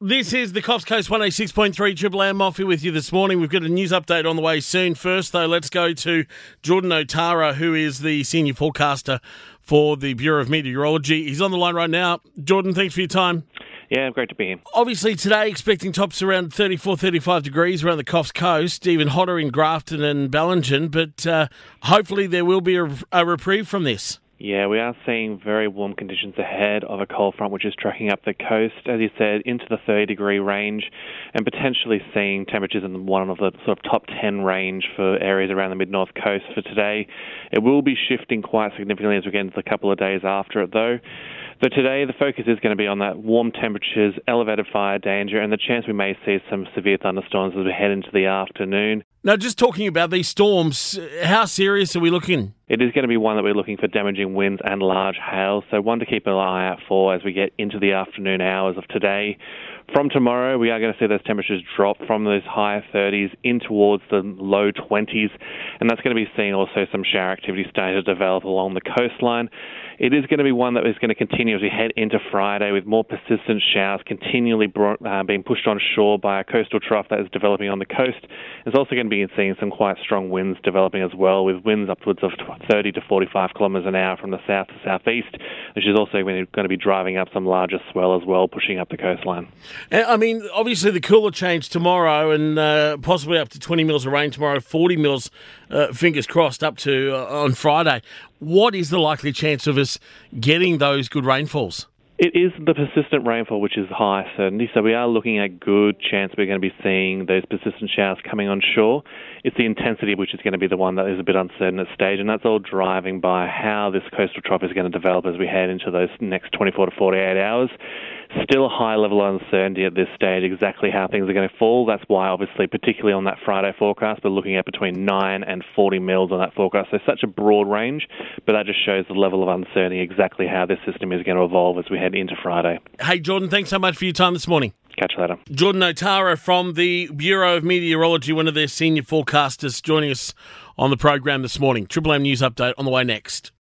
This is the Coffs Coast 186.3 Triple M Moffee with you this morning. We've got a news update on the way soon. First, though, let's go to Jordan Otara, who is the senior forecaster for the Bureau of Meteorology. He's on the line right now. Jordan, thanks for your time. Yeah, great to be here. Obviously, today expecting tops around 34, 35 degrees around the Coffs Coast, even hotter in Grafton and Bellingen, but uh, hopefully there will be a, a reprieve from this. Yeah, we are seeing very warm conditions ahead of a cold front which is tracking up the coast, as you said, into the 30 degree range, and potentially seeing temperatures in one of the sort of top 10 range for areas around the mid north coast for today. It will be shifting quite significantly as we get into a couple of days after it, though. So today the focus is going to be on that warm temperatures, elevated fire danger, and the chance we may see some severe thunderstorms as we head into the afternoon. Now, just talking about these storms, how serious are we looking? It is going to be one that we're looking for damaging winds and large hail, so one to keep an eye out for as we get into the afternoon hours of today. From tomorrow, we are going to see those temperatures drop from those higher 30s in towards the low 20s, and that's going to be seeing also some shower activity starting to develop along the coastline. It is going to be one that is going to continue as we head into Friday with more persistent showers continually brought, uh, being pushed on shore by a coastal trough that is developing on the coast. It's also going to be seeing some quite strong winds developing as well, with winds upwards of 30 to 45 kilometres an hour from the south to southeast, which is also going to be driving up some larger swell as well, pushing up the coastline. I mean, obviously the cooler change tomorrow and uh, possibly up to 20 mils of rain tomorrow, 40 mils, uh, fingers crossed, up to uh, on Friday. What is the likely chance of us getting those good rainfalls? It is the persistent rainfall which is high certainty, so we are looking at good chance we're going to be seeing those persistent showers coming on shore. It's the intensity which is going to be the one that is a bit uncertain at stage, and that's all driving by how this coastal trough is going to develop as we head into those next 24 to 48 hours. Still a high level of uncertainty at this stage exactly how things are going to fall. That's why, obviously, particularly on that Friday forecast, we're looking at between 9 and 40 mils on that forecast. So such a broad range, but that just shows the level of uncertainty exactly how this system is going to evolve as we head into Friday. Hey, Jordan, thanks so much for your time this morning. Catch you later. Jordan Otara from the Bureau of Meteorology, one of their senior forecasters, joining us on the program this morning. Triple M News Update on the way next.